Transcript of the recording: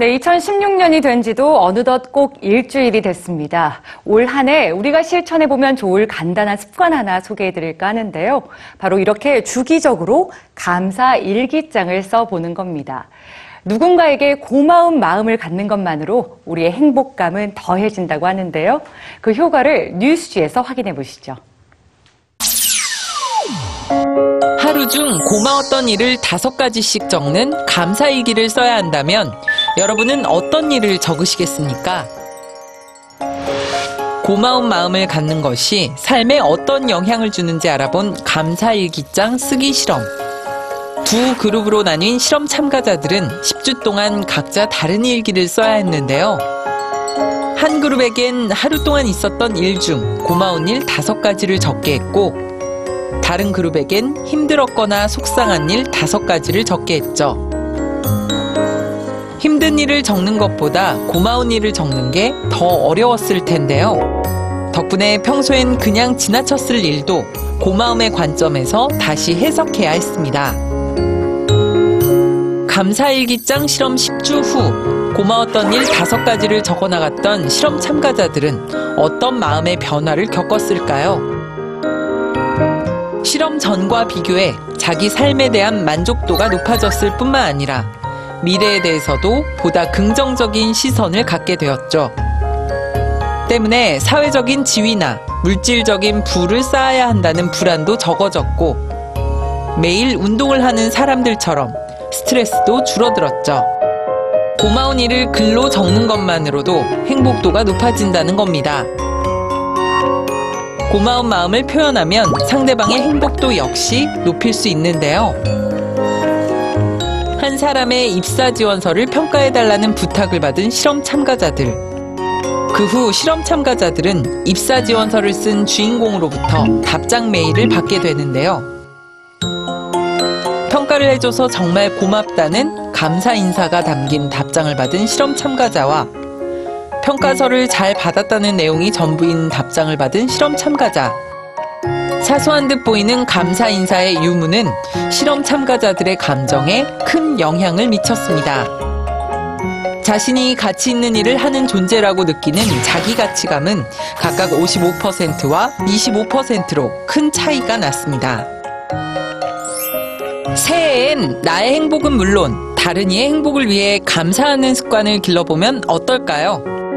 네, 2016년이 된 지도 어느덧 꼭 일주일이 됐습니다. 올 한 해 우리가 실천해보면 좋을 간단한 습관 하나 소개해드릴까 하는데요. 바로 이렇게 주기적으로 감사 일기장을 써보는 겁니다. 누군가에게 고마운 마음을 갖는 것만으로 우리의 행복감은 더해진다고 하는데요. 그 효과를 뉴스지에서 확인해 보시죠. 하루 중 고마웠던 일을 다섯 가지씩 적는 감사일기를 써야 한다면 여러분은 어떤 일을 적으시겠습니까? 고마운 마음을 갖는 것이 삶에 어떤 영향을 주는지 알아본 감사일기장 쓰기 실험. 두 그룹으로 나뉜 실험 참가자들은 10주 동안 각자 다른 일기를 써야 했는데요. 한 그룹에겐 하루 동안 있었던 일 중 고마운 일 다섯 가지를 적게 했고, 다른 그룹에겐 힘들었거나 속상한 일 다섯 가지를 적게 했죠. 일을 적는 것보다 고마운 일을 적는 게 더 어려웠을 텐데요. 덕분에 평소엔 그냥 지나쳤을 일도 고마움의 관점에서 다시 해석해야 했습니다. 감사일기장 실험 10주 후 고마웠던 일 다섯 가지를 적어 나갔던 실험 참가자들은 어떤 마음의 변화를 겪었을까요? 실험 전과 비교해 자기 삶에 대한 만족도가 높아졌을 뿐만 아니라 미래에 대해서도 보다 긍정적인 시선을 갖게 되었죠. 때문에 사회적인 지위나 물질적인 부를 쌓아야 한다는 불안도 적어졌고 매일 운동을 하는 사람들처럼 스트레스도 줄어들었죠. 고마운 일을 글로 적는 것만으로도 행복도가 높아진다는 겁니다. 고마운 마음을 표현하면 상대방의 행복도 역시 높일 수 있는데요. 한 사람의 입사 지원서를 평가해달라는 부탁을 받은 실험 참가자들. 그 후 실험 참가자들은 입사 지원서를 쓴 주인공으로부터 답장 메일을 받게 되는데요. 평가를 해줘서 정말 고맙다는 감사 인사가 담긴 답장을 받은 실험 참가자와 평가서를 잘 받았다는 내용이 전부인 답장을 받은 실험 참가자. 사소한 듯 보이는 감사 인사의 유무는 실험 참가자들의 감정에 큰 영향을 미쳤습니다. 자신이 가치 있는 일을 하는 존재라고 느끼는 자기 가치감은 각각 55%와 25%로 큰 차이가 났습니다. 새해엔 나의 행복은 물론 다른 이의 행복을 위해 감사하는 습관을 길러보면 어떨까요?